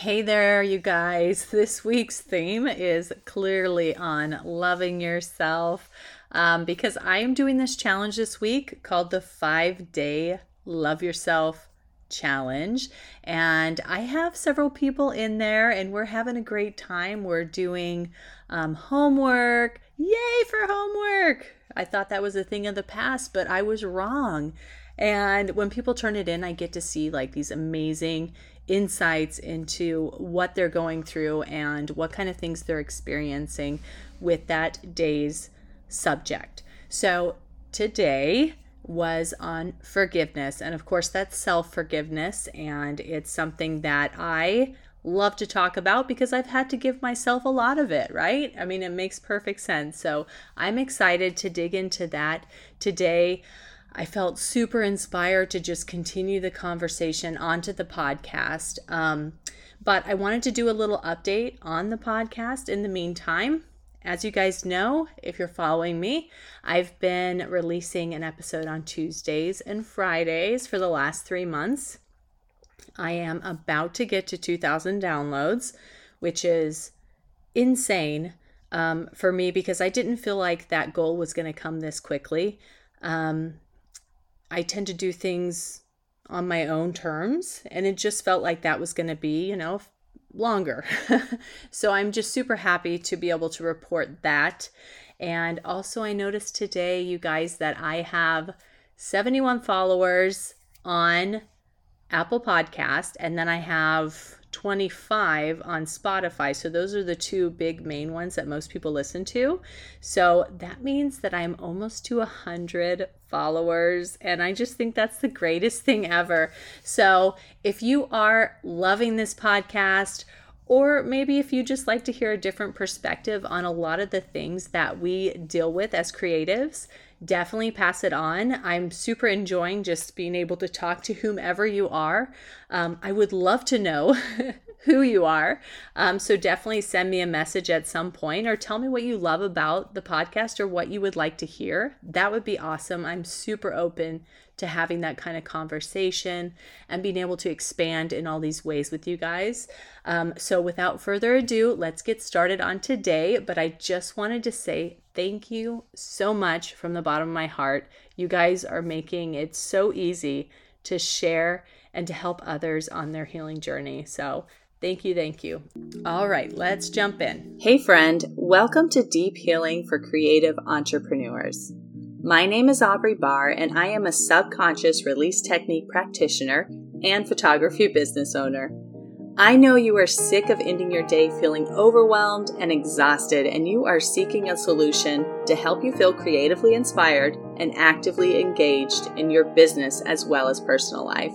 Hey there, you guys. This week's theme is clearly on loving yourself um, because I am doing this challenge this week called the five day Love Yourself Challenge. And I have several people in there, and we're having a great time. We're doing um, homework. Yay for homework! I thought that was a thing of the past, but I was wrong. And when people turn it in, I get to see like these amazing insights into what they're going through and what kind of things they're experiencing with that day's subject. So today was on forgiveness. And of course, that's self forgiveness. And it's something that I love to talk about because I've had to give myself a lot of it, right? I mean, it makes perfect sense. So I'm excited to dig into that today. I felt super inspired to just continue the conversation onto the podcast. Um, but I wanted to do a little update on the podcast in the meantime. As you guys know, if you're following me, I've been releasing an episode on Tuesdays and Fridays for the last three months. I am about to get to 2,000 downloads, which is insane um, for me because I didn't feel like that goal was going to come this quickly. Um, I tend to do things on my own terms, and it just felt like that was going to be, you know, longer. so I'm just super happy to be able to report that. And also, I noticed today, you guys, that I have 71 followers on Apple Podcast, and then I have 25 on Spotify. So those are the two big main ones that most people listen to. So that means that I'm almost to 100 followers and I just think that's the greatest thing ever. So if you are loving this podcast or maybe if you just like to hear a different perspective on a lot of the things that we deal with as creatives, definitely pass it on. I'm super enjoying just being able to talk to whomever you are. Um, I would love to know who you are. Um, so definitely send me a message at some point or tell me what you love about the podcast or what you would like to hear. That would be awesome. I'm super open to having that kind of conversation and being able to expand in all these ways with you guys. Um, so without further ado, let's get started on today. But I just wanted to say thank you so much from the bottom of my heart. You guys are making it so easy to share and to help others on their healing journey. So Thank you, thank you. All right, let's jump in. Hey, friend, welcome to Deep Healing for Creative Entrepreneurs. My name is Aubrey Barr, and I am a subconscious release technique practitioner and photography business owner. I know you are sick of ending your day feeling overwhelmed and exhausted, and you are seeking a solution to help you feel creatively inspired and actively engaged in your business as well as personal life.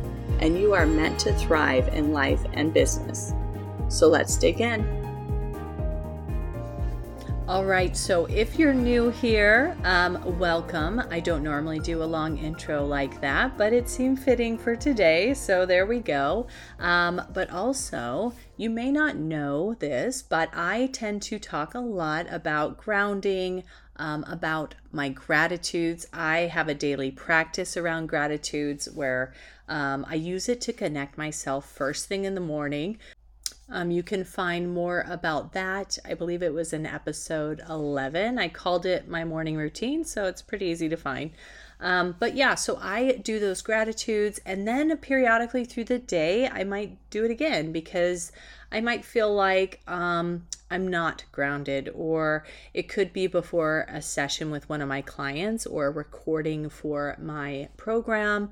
and you are meant to thrive in life and business. So let's dig in. All right, so if you're new here, um, welcome. I don't normally do a long intro like that, but it seemed fitting for today, so there we go. Um, but also, you may not know this, but I tend to talk a lot about grounding, um, about my gratitudes. I have a daily practice around gratitudes where um, I use it to connect myself first thing in the morning. Um, you can find more about that. I believe it was in episode 11. I called it my morning routine, so it's pretty easy to find. Um, but yeah, so I do those gratitudes, and then periodically through the day, I might do it again because I might feel like um, I'm not grounded, or it could be before a session with one of my clients or recording for my program.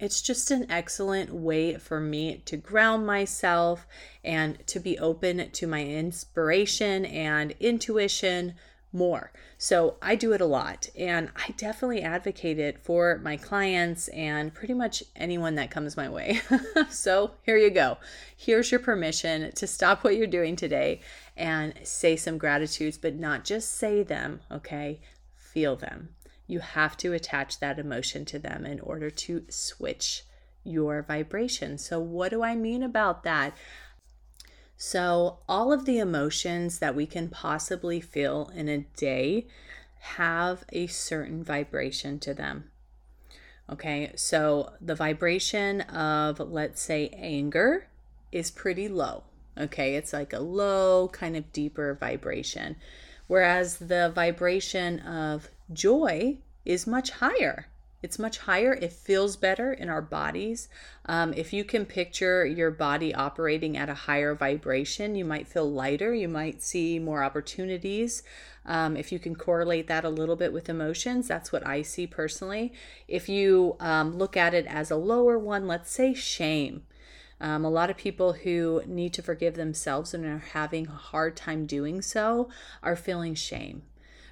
It's just an excellent way for me to ground myself and to be open to my inspiration and intuition more. So I do it a lot and I definitely advocate it for my clients and pretty much anyone that comes my way. so here you go. Here's your permission to stop what you're doing today and say some gratitudes, but not just say them, okay? Feel them. You have to attach that emotion to them in order to switch your vibration. So, what do I mean about that? So, all of the emotions that we can possibly feel in a day have a certain vibration to them. Okay, so the vibration of, let's say, anger is pretty low. Okay, it's like a low, kind of deeper vibration. Whereas the vibration of joy is much higher. It's much higher. It feels better in our bodies. Um, if you can picture your body operating at a higher vibration, you might feel lighter. You might see more opportunities. Um, if you can correlate that a little bit with emotions, that's what I see personally. If you um, look at it as a lower one, let's say shame. Um, a lot of people who need to forgive themselves and are having a hard time doing so are feeling shame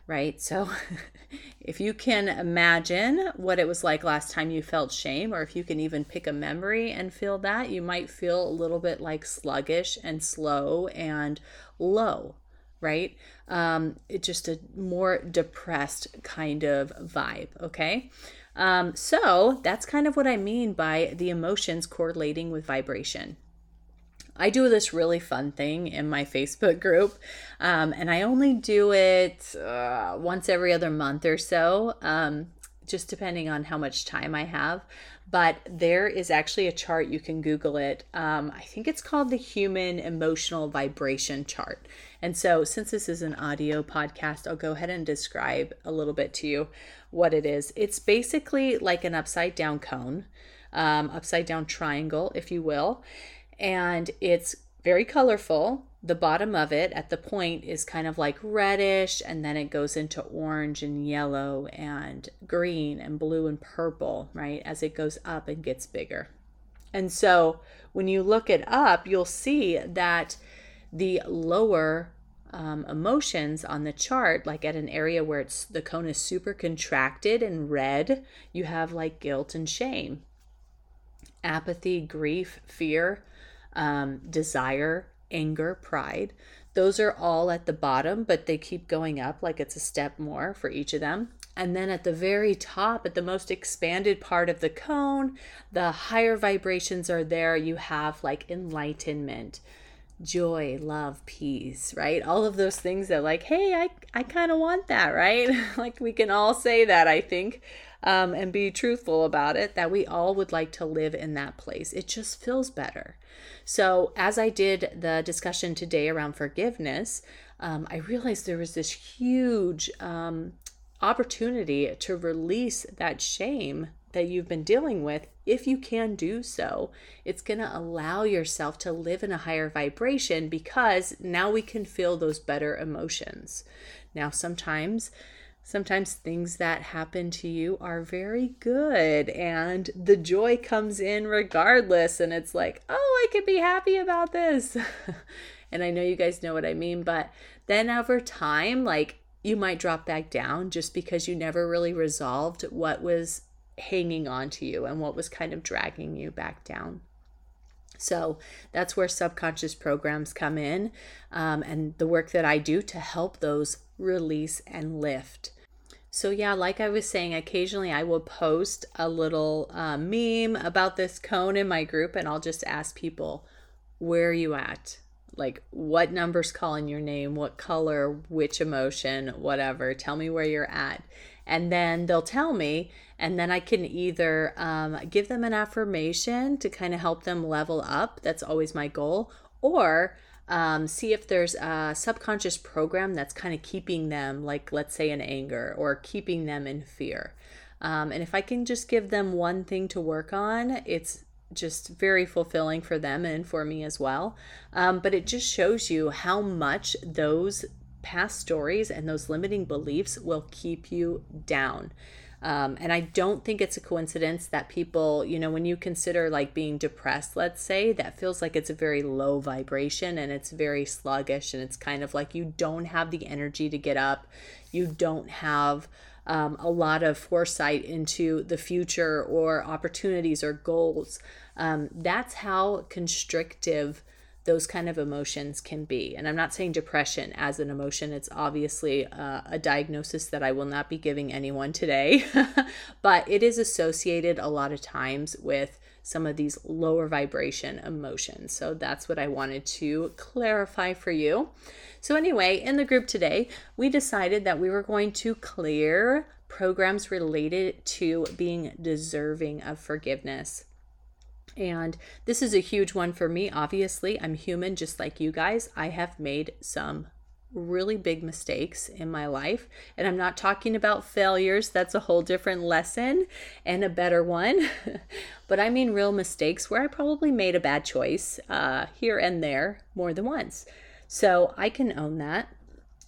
right? So if you can imagine what it was like last time you felt shame, or if you can even pick a memory and feel that, you might feel a little bit like sluggish and slow and low, right? Um, it's just a more depressed kind of vibe, okay? Um, so that's kind of what I mean by the emotions correlating with vibration. I do this really fun thing in my Facebook group, um, and I only do it uh, once every other month or so, um, just depending on how much time I have. But there is actually a chart, you can Google it. Um, I think it's called the Human Emotional Vibration Chart. And so, since this is an audio podcast, I'll go ahead and describe a little bit to you what it is. It's basically like an upside down cone, um, upside down triangle, if you will and it's very colorful. The bottom of it at the point is kind of like reddish, and then it goes into orange and yellow and green and blue and purple, right? As it goes up and gets bigger. And so when you look it up, you'll see that the lower um, emotions on the chart, like at an area where it's the cone is super contracted and red, you have like guilt and shame, apathy, grief, fear, um, desire, anger, pride. Those are all at the bottom, but they keep going up like it's a step more for each of them. And then at the very top, at the most expanded part of the cone, the higher vibrations are there. You have like enlightenment, joy, love, peace, right? All of those things that, like, hey, I, I kind of want that, right? like we can all say that, I think, um, and be truthful about it, that we all would like to live in that place. It just feels better. So, as I did the discussion today around forgiveness, um, I realized there was this huge um, opportunity to release that shame that you've been dealing with. If you can do so, it's going to allow yourself to live in a higher vibration because now we can feel those better emotions. Now, sometimes sometimes things that happen to you are very good and the joy comes in regardless and it's like oh i could be happy about this and i know you guys know what i mean but then over time like you might drop back down just because you never really resolved what was hanging on to you and what was kind of dragging you back down so that's where subconscious programs come in um, and the work that I do to help those release and lift. So, yeah, like I was saying, occasionally I will post a little uh, meme about this cone in my group, and I'll just ask people, where are you at? Like, what number's calling your name? What color? Which emotion? Whatever. Tell me where you're at. And then they'll tell me, and then I can either um, give them an affirmation to kind of help them level up. That's always my goal. Or um, see if there's a subconscious program that's kind of keeping them, like let's say in anger or keeping them in fear. Um, and if I can just give them one thing to work on, it's just very fulfilling for them and for me as well. Um, but it just shows you how much those past stories and those limiting beliefs will keep you down. Um, and I don't think it's a coincidence that people, you know, when you consider like being depressed, let's say, that feels like it's a very low vibration and it's very sluggish and it's kind of like you don't have the energy to get up. You don't have um, a lot of foresight into the future or opportunities or goals. Um, that's how constrictive those kind of emotions can be. And I'm not saying depression as an emotion, it's obviously uh, a diagnosis that I will not be giving anyone today, but it is associated a lot of times with some of these lower vibration emotions. So that's what I wanted to clarify for you. So, anyway, in the group today, we decided that we were going to clear programs related to being deserving of forgiveness. And this is a huge one for me. Obviously, I'm human just like you guys. I have made some really big mistakes in my life. And I'm not talking about failures, that's a whole different lesson and a better one. but I mean real mistakes where I probably made a bad choice uh, here and there more than once. So I can own that.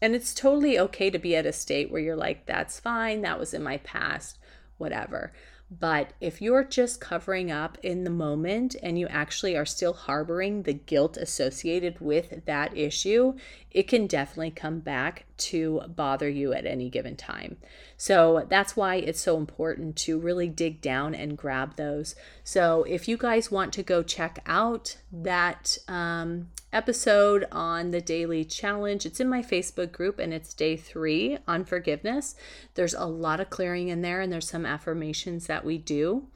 And it's totally okay to be at a state where you're like, that's fine, that was in my past, whatever. But if you're just covering up in the moment and you actually are still harboring the guilt associated with that issue, it can definitely come back to bother you at any given time. So that's why it's so important to really dig down and grab those. So if you guys want to go check out that um, episode on the daily challenge, it's in my Facebook group and it's day three on forgiveness. There's a lot of clearing in there and there's some affirmations that we do.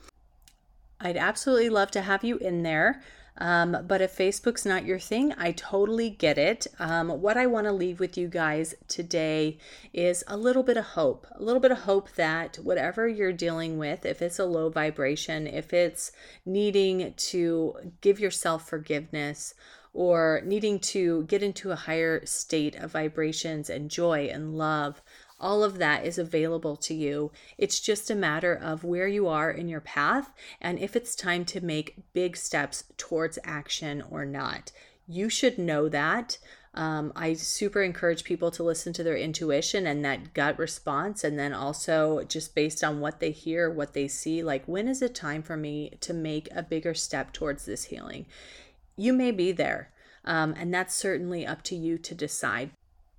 I'd absolutely love to have you in there. Um, but if Facebook's not your thing, I totally get it. Um, what I want to leave with you guys today is a little bit of hope, a little bit of hope that whatever you're dealing with, if it's a low vibration, if it's needing to give yourself forgiveness, or needing to get into a higher state of vibrations and joy and love, all of that is available to you. It's just a matter of where you are in your path and if it's time to make big steps towards action or not. You should know that. Um, I super encourage people to listen to their intuition and that gut response, and then also just based on what they hear, what they see, like when is it time for me to make a bigger step towards this healing? You may be there, um, and that's certainly up to you to decide.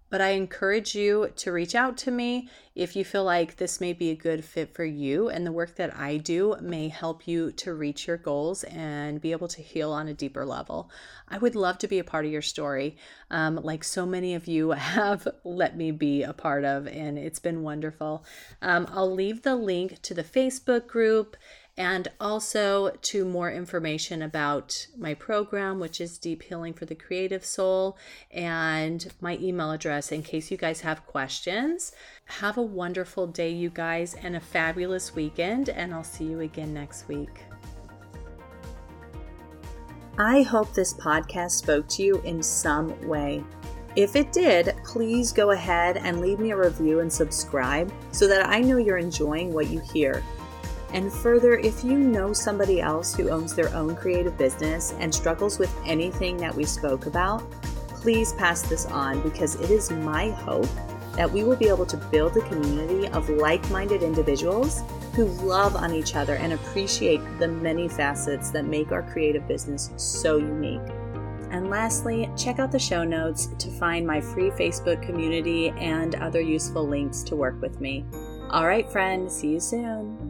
But I encourage you to reach out to me if you feel like this may be a good fit for you and the work that I do may help you to reach your goals and be able to heal on a deeper level. I would love to be a part of your story, um, like so many of you have let me be a part of, and it's been wonderful. Um, I'll leave the link to the Facebook group and also to more information about my program, which is Deep Healing for the Creative Soul, and my email address in case you guys have questions. Have a wonderful day, you guys, and a fabulous weekend, and I'll see you again next week. I hope this podcast spoke to you in some way. If it did, please go ahead and leave me a review and subscribe so that I know you're enjoying what you hear. And further, if you know somebody else who owns their own creative business and struggles with anything that we spoke about, please pass this on because it is my hope that we will be able to build a community of like minded individuals who love on each other and appreciate the many facets that make our creative business so unique. And lastly, check out the show notes to find my free Facebook community and other useful links to work with me. All right, friend, see you soon.